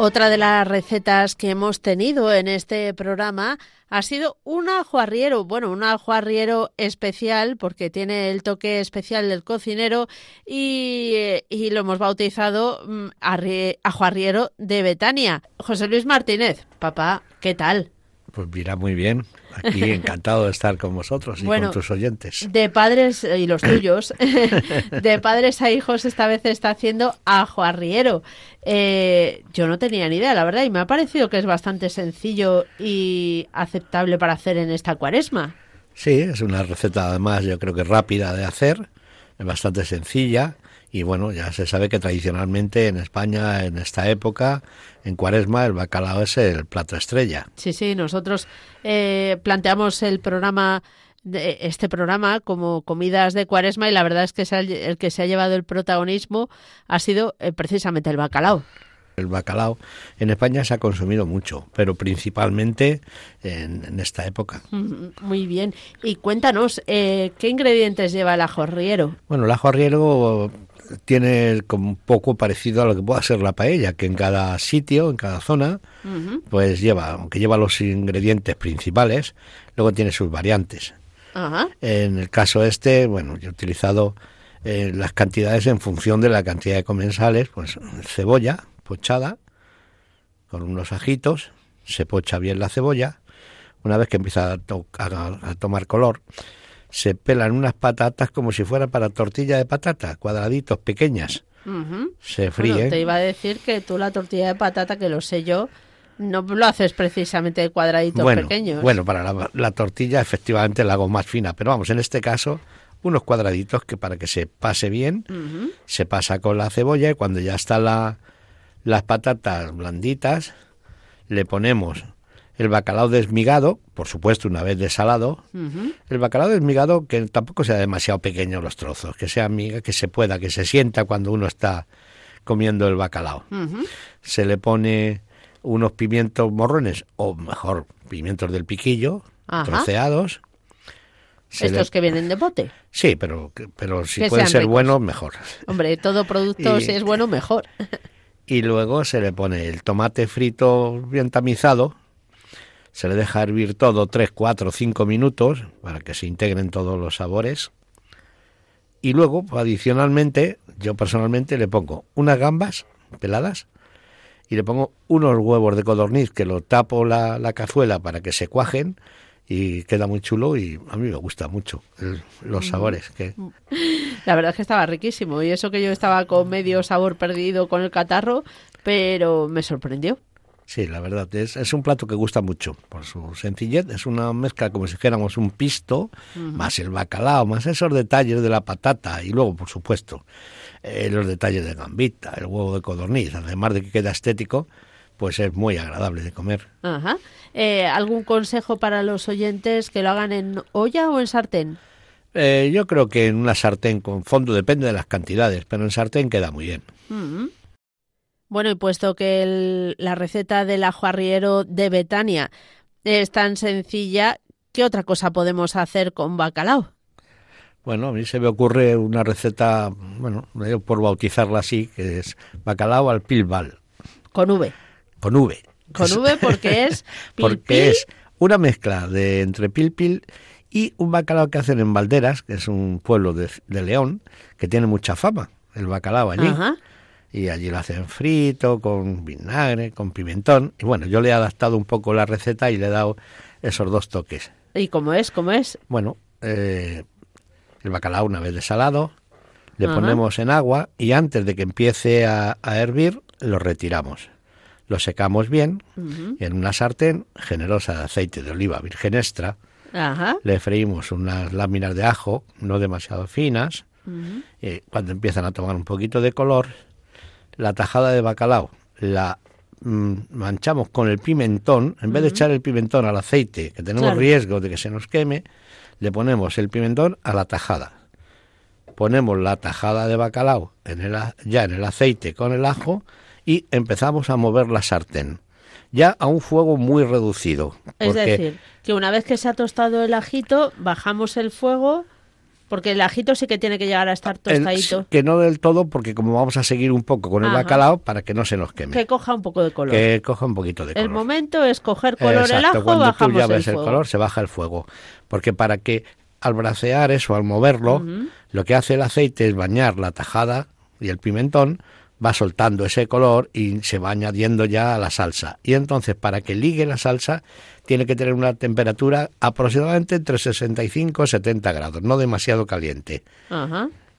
Otra de las recetas que hemos tenido en este programa ha sido un ajo arriero. Bueno, un ajo arriero especial porque tiene el toque especial del cocinero y, eh, y lo hemos bautizado mm, arrie- ajo arriero de Betania. José Luis Martínez, papá, ¿qué tal? Pues mira, muy bien. Aquí encantado de estar con vosotros y Bueno, con tus oyentes. De padres eh, y los tuyos, de padres a hijos esta vez está haciendo ajo arriero. Eh, yo no tenía ni idea, la verdad, y me ha parecido que es bastante sencillo y aceptable para hacer en esta cuaresma. Sí, es una receta además yo creo que rápida de hacer, es bastante sencilla y bueno, ya se sabe que tradicionalmente en España en esta época, en Cuaresma, el bacalao es el plato estrella. Sí, sí, nosotros eh, planteamos el programa, de, este programa como comidas de cuaresma y la verdad es que el que se ha llevado el protagonismo ha sido eh, precisamente el bacalao. El bacalao en España se ha consumido mucho, pero principalmente en, en esta época. Mm, Muy bien. Y cuéntanos, eh, ¿qué ingredientes lleva el ajo arriero? Bueno, el ajo arriero tiene como un poco parecido a lo que pueda ser la paella, que en cada sitio, en cada zona, pues lleva, aunque lleva los ingredientes principales, luego tiene sus variantes. En el caso este, bueno, yo he utilizado eh, las cantidades en función de la cantidad de comensales, pues cebolla pochada con unos ajitos, se pocha bien la cebolla, una vez que empieza a, to- a- a tomar color, se pelan unas patatas como si fuera para tortilla de patata, cuadraditos pequeñas, se Bueno, fríen. te iba a decir que tú la tortilla de patata, que lo sé yo, no lo haces precisamente de cuadraditos bueno, pequeños. Bueno, para la, la tortilla efectivamente la hago más fina, pero vamos, en este caso unos cuadraditos que para que se pase bien, se pasa con la cebolla y cuando ya están la- las patatas blanditas, le ponemos el bacalao desmigado, por supuesto una vez desalado, el bacalao desmigado que tampoco sea demasiado pequeño los trozos, que sea miga, que se pueda, que se sienta cuando uno está comiendo el bacalao. Se le pone unos pimientos morrones, o mejor, pimientos del piquillo, Ajá. troceados. Se le- Estos que vienen de bote. Sí, pero, pero si Que pueden ser ricos. buenos, mejor. Hombre, todo producto, Y- si es bueno, mejor. y luego se le pone el tomate frito bien tamizado, se le deja hervir todo 3, 4, 5 minutos para que se integren todos los sabores. Y luego, adicionalmente, yo personalmente le pongo unas gambas peladas y le pongo unos huevos de codorniz que lo tapo la, la cazuela para que se cuajen y queda muy chulo y a mí me gusta mucho el- los sabores que La verdad es que estaba riquísimo. Y eso que yo estaba con medio sabor perdido con el catarro, pero me sorprendió. Sí, la verdad, es, es un plato que gusta mucho por su sencillez. Es una mezcla como si dijéramos un pisto, más el bacalao, más esos detalles de la patata y luego, por supuesto, eh, los detalles de gambita, el huevo de codorniz. Además de que queda estético, pues es muy agradable de comer. Ajá. Eh, ¿Algún consejo para los oyentes que lo hagan en olla o en sartén? Eh, yo creo que en una sartén con fondo depende de las cantidades, pero en sartén queda muy bien. Bueno, y puesto que la receta del ajo arriero de Betania es tan sencilla, ¿qué otra cosa podemos hacer con bacalao? Bueno, a mí se me ocurre una receta, bueno, por bautizarla así, que es bacalao al pilbal. Con V. Con V. Con V porque es Porque es una mezcla de entre pilpil y un bacalao que hacen en Valderas, que es un pueblo de, León, que tiene mucha fama, el bacalao allí. Ajá y allí lo hacen frito, con vinagre, con pimentón. Y bueno, yo le he adaptado un poco la receta y le he dado esos dos toques. ¿Y cómo es? ¿Cómo es? Bueno, eh, el bacalao una vez desalado, le ponemos en agua y antes de que empiece a, hervir, lo retiramos. Lo secamos bien y en una sartén generosa de aceite de oliva virgen extra. Le freímos unas láminas de ajo, no demasiado finas. y cuando empiezan a tomar un poquito de color, la tajada de bacalao la mm, manchamos con el pimentón, en vez de echar el pimentón al aceite, que tenemos riesgo de que se nos queme, le ponemos el pimentón a la tajada. Ponemos la tajada de bacalao en el, ya en el aceite con el ajo y empezamos a mover la sartén. Ya a un fuego muy reducido. Es decir, que una vez que se ha tostado el ajito, bajamos el fuego porque el ajito sí que tiene que llegar a estar tostadito. que no del todo, porque como vamos a seguir un poco con el bacalao, para que no se nos queme. Que coja un poco de color. Que coja un poquito de color. El momento es coger color el ajo, cuando bajamos tú ya ves el, color, se baja el fuego. Porque para que al bracear eso, al moverlo, lo que hace el aceite es bañar la tajada y el pimentón, va soltando ese color y se va añadiendo ya a la salsa. Y entonces, para que ligue la salsa, tiene que tener una temperatura aproximadamente entre 65 y 70 grados, no demasiado caliente.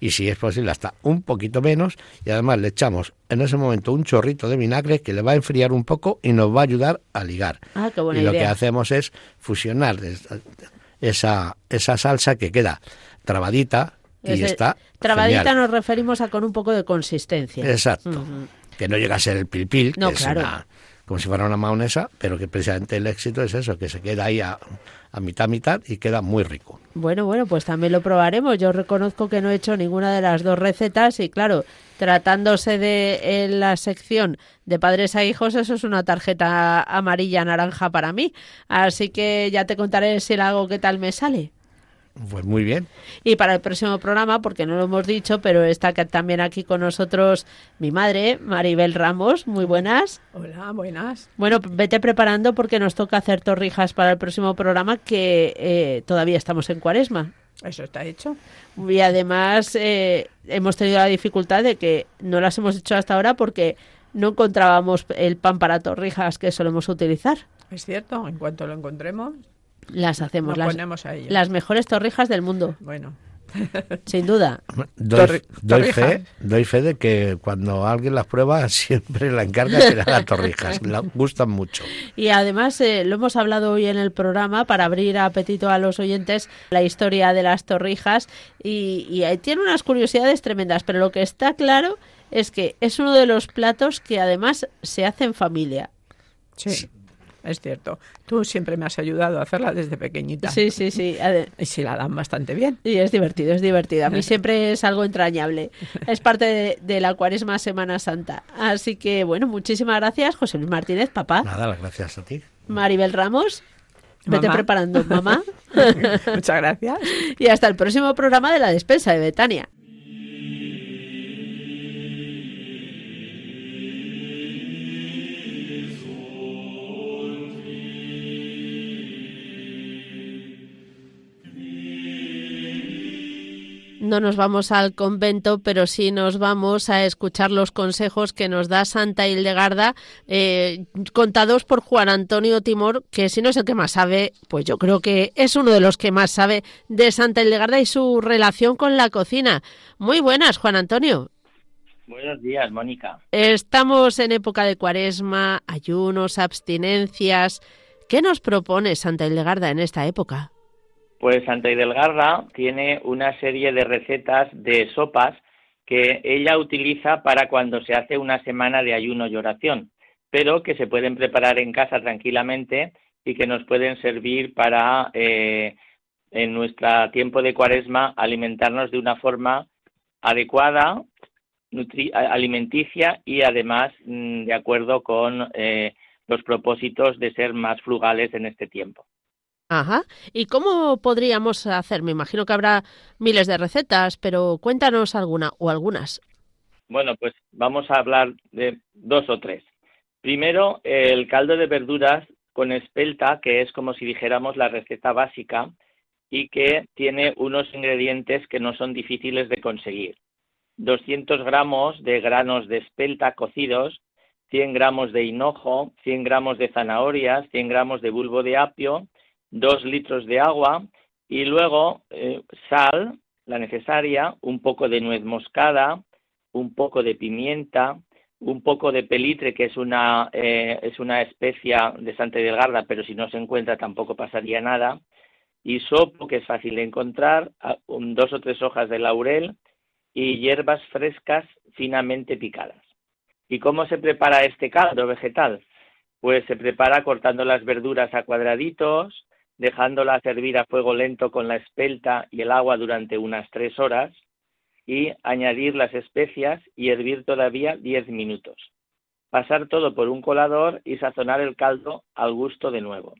Y si es posible, hasta un poquito menos. Y además le echamos en ese momento un chorrito de vinagre que le va a enfriar un poco y nos va a ayudar a ligar. Ah, qué buena y lo que hacemos es fusionar esa, esa salsa que queda trabadita y está. Trabadita nos referimos a con un poco de consistencia. Exacto. Que no llega a ser el pilpil, no, que claro. es como si fuera una maonesa, pero que precisamente el éxito es eso, que se queda ahí a, mitad mitad y queda muy rico. Bueno, bueno, pues también lo probaremos. Yo reconozco que no he hecho ninguna de las dos recetas y claro, tratándose de la sección de padres a hijos, eso es una tarjeta amarilla naranja para mí. Así que ya te contaré si la hago qué tal me sale. Pues muy bien. Y para el próximo programa, porque no lo hemos dicho, pero está también aquí con nosotros mi madre, Maribel Ramos. Muy buenas. Hola, buenas. Bueno, vete preparando porque nos toca hacer torrijas para el próximo programa que eh, todavía estamos en cuaresma. Eso está hecho. Y además eh, hemos tenido la dificultad de que no las hemos hecho hasta ahora porque no encontrábamos el pan para torrijas que solemos utilizar. Es cierto, en cuanto lo encontremos, las hacemos. las, las mejores torrijas del mundo. Bueno. Sin duda. Doy, fe, doy fe de que cuando alguien las prueba siempre la encarga de las torrijas. Le gustan mucho. Y además eh, lo hemos hablado hoy en el programa para abrir apetito a los oyentes la historia de las torrijas y, y tiene unas curiosidades tremendas, pero lo que está claro es que es uno de los platos que además se hace en familia. Sí es cierto. Tú siempre me has ayudado a hacerla desde pequeñita. Sí, sí, sí. Y se la dan bastante bien. Y es divertido, es divertido. A mí siempre es algo entrañable. Es parte de, la cuaresma Semana Santa. Así que, bueno, muchísimas gracias, José Luis Martínez, papá. Nada, las gracias a ti. Maribel Ramos. Vete preparando, mamá. Muchas gracias. Y hasta el próximo programa de la despensa de Betania. No nos vamos al convento, pero sí nos vamos a escuchar los consejos que nos da Santa Hildegarda, eh, contados por Juan Antonio Timor, que si no es el que más sabe, pues yo creo que es uno de los que más sabe de Santa Hildegarda y su relación con la cocina. Muy buenas, Juan Antonio. Buenos días, Mónica. Estamos en época de cuaresma, ayunos, abstinencias. ¿Qué nos propone Santa Hildegarda en esta época? Pues Santa Idelgarra tiene una serie de recetas de sopas que ella utiliza para cuando se hace una semana de ayuno y oración, pero que se pueden preparar en casa tranquilamente y que nos pueden servir para eh, en nuestro tiempo de cuaresma alimentarnos de una forma adecuada alimenticia y además mm, de acuerdo con eh, los propósitos de ser más frugales en este tiempo. Ajá. ¿Y cómo podríamos hacer? Me imagino que habrá miles de recetas, pero cuéntanos alguna o algunas. Bueno, pues vamos a hablar de dos o tres. Primero, el caldo de verduras con espelta, que es como si dijéramos la receta básica y que tiene unos ingredientes que no son difíciles de conseguir. 200 gramos de granos de espelta cocidos, 100 gramos de hinojo, 100 gramos de zanahorias, 100 gramos de bulbo de apio, 2 litros de agua y luego eh, sal, la necesaria, un poco de nuez moscada, un poco de pimienta, un poco de pelitre, que es una, eh, es una especia de Santa Delgarda, pero si no se encuentra tampoco pasaría nada, y sopo, que es fácil de encontrar, dos o tres hojas de laurel y hierbas frescas finamente picadas. ¿Y cómo se prepara este caldo vegetal? Pues se prepara cortando las verduras a cuadraditos, dejándolas servir a fuego lento con la espelta y el agua durante unas tres horas y añadir las especias y hervir todavía diez minutos. Pasar todo por un colador y sazonar el caldo al gusto de nuevo.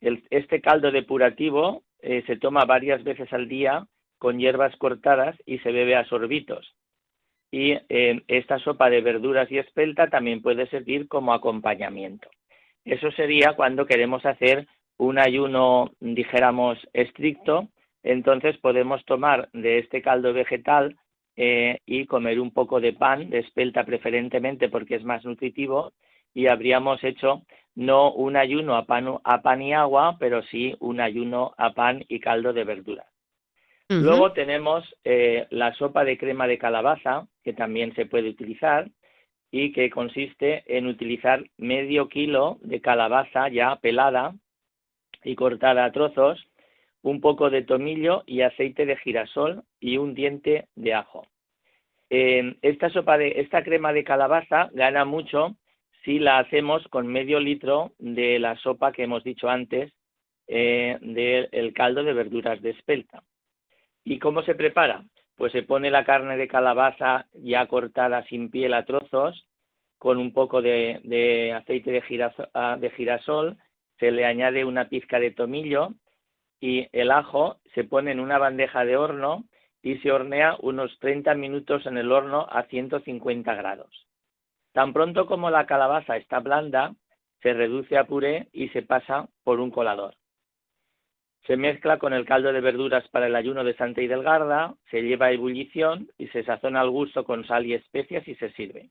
este caldo depurativo eh, se toma varias veces al día con hierbas cortadas y se bebe a sorbitos. Y eh, esta sopa de verduras y espelta también puede servir como acompañamiento. Eso sería cuando queremos hacer un ayuno, dijéramos, estricto, entonces podemos tomar de este caldo vegetal eh, y comer un poco de pan, de espelta preferentemente porque es más nutritivo, y habríamos hecho no un ayuno a pan, a pan y agua, pero sí un ayuno a pan y caldo de verduras. Luego tenemos eh, la sopa de crema de calabaza, que también se puede utilizar, y que consiste en utilizar medio kilo de calabaza ya pelada, y cortada a trozos, un poco de tomillo y aceite de girasol y un diente de ajo. esta sopa de esta crema de calabaza gana mucho si la hacemos con medio litro de la sopa que hemos dicho antes eh, del caldo de verduras de espelta. ¿Y cómo se prepara? Pues se pone la carne de calabaza ya cortada sin piel a trozos con un poco de, aceite de ah, de girasol se le añade una pizca de tomillo y el ajo se pone en una bandeja de horno y se hornea unos 30 minutos en el horno a 150 grados. Tan pronto como la calabaza está blanda, se reduce a puré y se pasa por un colador. Se mezcla con el caldo de verduras para el ayuno de Santa Hidelgarda, se lleva a ebullición y se sazona al gusto con sal y especias y se sirve.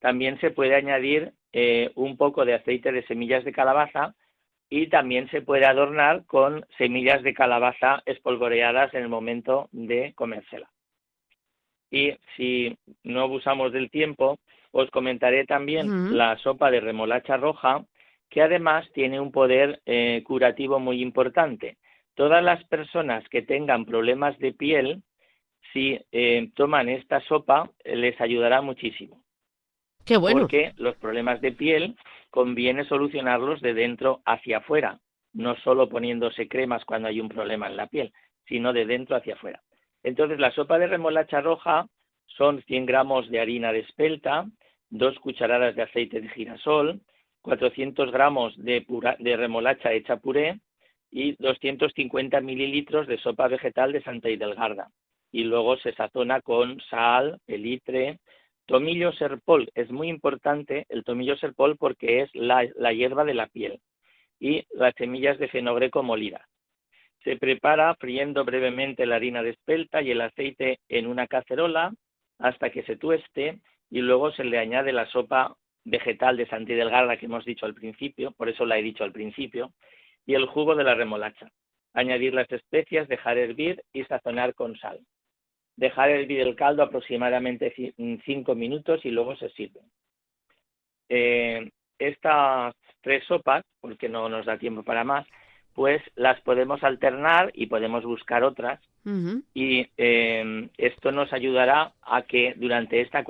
También se puede añadir eh, un poco de aceite de semillas de calabaza y también se puede adornar con semillas de calabaza espolvoreadas en el momento de comérsela. Y si no abusamos del tiempo, os comentaré también la sopa de remolacha roja, que además tiene un poder eh, curativo muy importante. Todas las personas que tengan problemas de piel, si eh, toman esta sopa, les ayudará muchísimo. Qué bueno. Porque los problemas de piel conviene solucionarlos de dentro hacia afuera, no solo poniéndose cremas cuando hay un problema en la piel, sino de dentro hacia afuera. Entonces, la sopa de remolacha roja son 100 gramos de harina de espelta, dos cucharadas de aceite de girasol, 400 gramos de, de remolacha hecha puré y 250 mililitros de sopa vegetal de Santa Hidelgarda. Y luego se sazona con sal, elitre, Tomillo serpol es muy importante el tomillo serpol porque es la, hierba de la piel y las semillas de fenogreco molidas. Se prepara friendo brevemente la harina de espelta y el aceite en una cacerola hasta que se tueste y luego se le añade la sopa vegetal de Santidelgarda que hemos dicho al principio, por eso la he dicho al principio, y el jugo de la remolacha. Añadir las especias, dejar hervir y sazonar con sal dejar hervir el caldo aproximadamente cinco minutos y luego se sirve. Eh, estas tres sopas, porque no nos da tiempo para más, pues las podemos alternar y podemos buscar otras. Y eh, esto nos ayudará a que durante esta,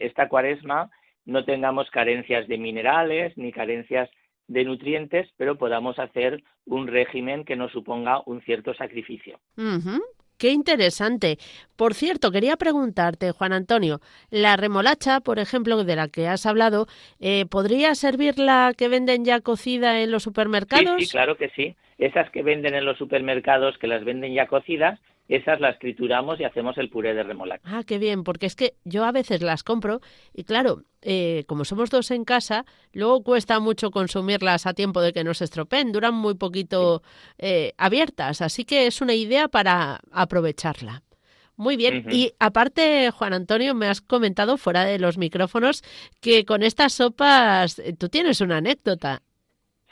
esta cuaresma no tengamos carencias de minerales ni carencias de nutrientes, pero podamos hacer un régimen que nos suponga un cierto sacrificio. Qué interesante. Por cierto, quería preguntarte, Juan Antonio, la remolacha, por ejemplo, de la que has hablado, eh, ¿podría servir la que venden ya cocida en los supermercados? Sí, sí, claro que sí. Esas que venden en los supermercados, que las venden ya cocidas, esas las trituramos y hacemos el puré de remolacha. Ah, qué bien, porque es que yo a veces las compro y claro, eh, como somos dos en casa, luego cuesta mucho consumirlas a tiempo de que no se estropeen, duran muy poquito eh, abiertas, así que es una idea para aprovecharla. Muy bien. Y aparte, Juan Antonio, me has comentado fuera de los micrófonos que con estas sopas eh, tú tienes una anécdota.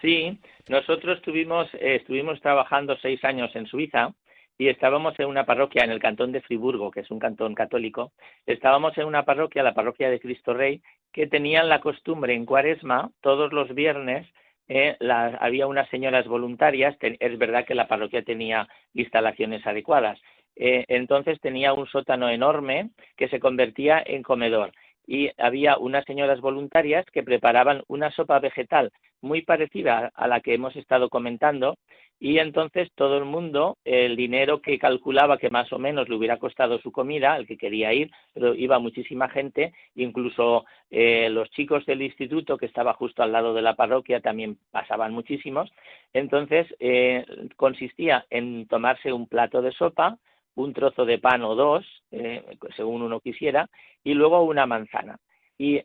Sí, nosotros tuvimos, estuvimos trabajando seis años en Suiza y estábamos en una parroquia en el cantón de Friburgo, que es un cantón católico, estábamos en una parroquia, la parroquia de Cristo Rey, que tenían la costumbre en cuaresma, todos los viernes, eh, había unas señoras voluntarias, es verdad que la parroquia tenía instalaciones adecuadas, eh, entonces tenía un sótano enorme que se convertía en comedor y había unas señoras voluntarias que preparaban una sopa vegetal muy parecida a la que hemos estado comentando y entonces todo el mundo, el dinero que calculaba que más o menos le hubiera costado su comida, el que quería ir, pero iba muchísima gente, incluso eh, los chicos del instituto que estaba justo al lado de la parroquia también pasaban muchísimos, entonces eh, consistía en tomarse un plato de sopa, un trozo de pan o dos, eh, según uno quisiera, y luego una manzana y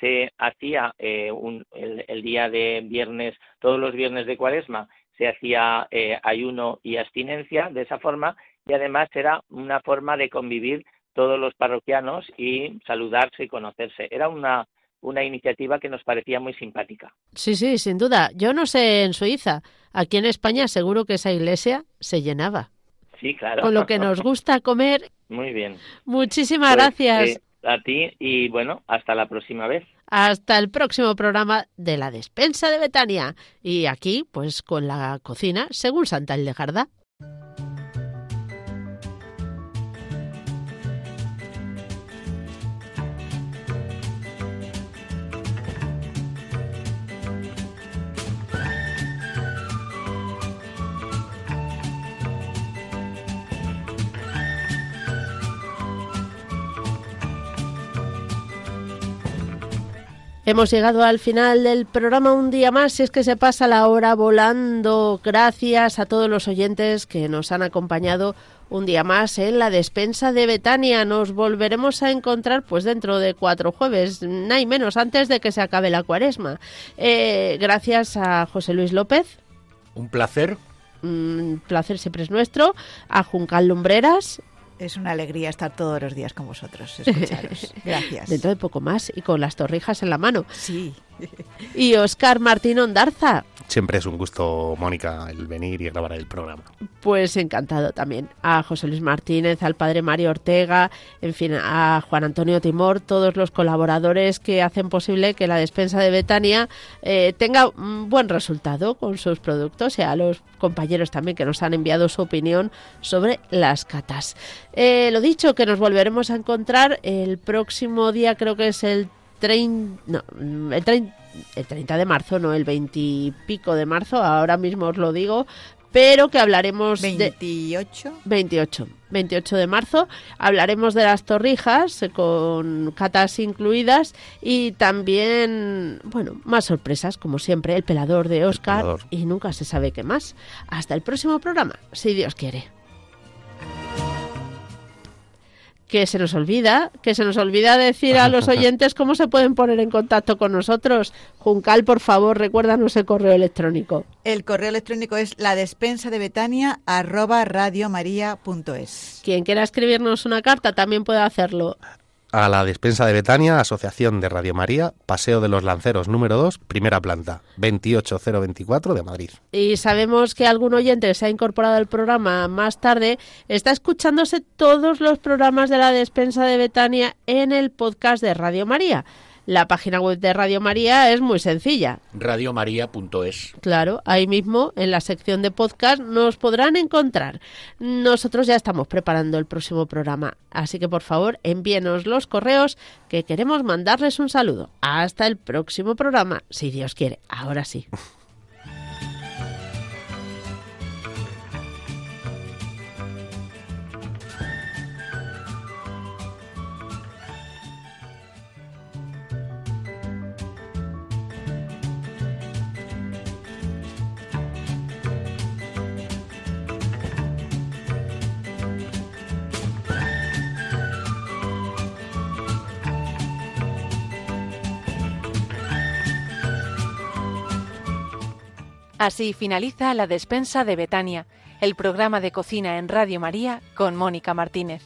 se hacía el, el, día de viernes, todos los viernes de cuaresma, se hacía eh, ayuno y abstinencia de esa forma y además era una forma de convivir todos los parroquianos y saludarse y conocerse. Era una, una iniciativa que nos parecía muy simpática. Sí, sí, sin duda. Yo no sé en Suiza, aquí en España seguro que esa iglesia se llenaba. Sí, claro. Con lo que nos gusta comer. Muy bien. Muchísimas pues, gracias. Eh, a ti y bueno, hasta la próxima vez. Hasta el próximo programa de la despensa de Betania. Y aquí, pues con la cocina según Santa Ildegarda. Hemos llegado al final del programa un día más, si es que se pasa la hora volando. Gracias a todos los oyentes que nos han acompañado un día más en la despensa de Betania. Nos volveremos a encontrar pues dentro de cuatro jueves, nada menos, antes de que se acabe la cuaresma. Eh, gracias a José Luis López. Un placer. Un placer siempre es nuestro. A Juncal Lumbreras. Es una alegría estar todos los días con vosotros, escucharos. Gracias. Dentro de poco más y con las torrijas en la mano. Sí. Y Oscar Martín Ondarza. Siempre es un gusto, Mónica, el venir y grabar el programa. Pues encantado también. A José Luis Martínez, al padre Mario Ortega, en fin, a Juan Antonio Timor, todos los colaboradores que hacen posible que la despensa de Betania eh, tenga un buen resultado con sus productos y a los compañeros también que nos han enviado su opinión sobre las catas. Eh, lo dicho, que nos volveremos a encontrar el próximo día, creo que es el 30, no, el 30 el 30 de marzo, no el 20 y pico de marzo, ahora mismo os lo digo, pero que hablaremos 28 de 28 28 de marzo hablaremos de las torrijas eh, con catas incluidas y también bueno más sorpresas como siempre el pelador de Oscar y nunca se sabe qué más. Hasta el próximo programa si Dios quiere que se nos olvida, que se nos olvida decir a los oyentes cómo se pueden poner en contacto con nosotros. Juncal, por favor, recuérdanos el correo electrónico. El correo electrónico es la despensa de Betania arroba Quien quiera escribirnos una carta también puede hacerlo a la despensa de Betania, Asociación de Radio María, Paseo de los Lanceros número 2, primera planta, 28024 de Madrid. Y sabemos que algún oyente se ha incorporado al programa más tarde, está escuchándose todos los programas de la despensa de Betania en el podcast de Radio María. La página web de Radio María es muy sencilla. Radiomaria.es. Claro, ahí mismo en la sección de podcast nos podrán encontrar. Nosotros ya estamos preparando el próximo programa, así que por favor envíenos los correos que queremos mandarles un saludo. Hasta el próximo programa, si Dios quiere. Ahora sí. Así finaliza La Despensa de Betania, el programa de cocina en Radio María con Mónica Martínez.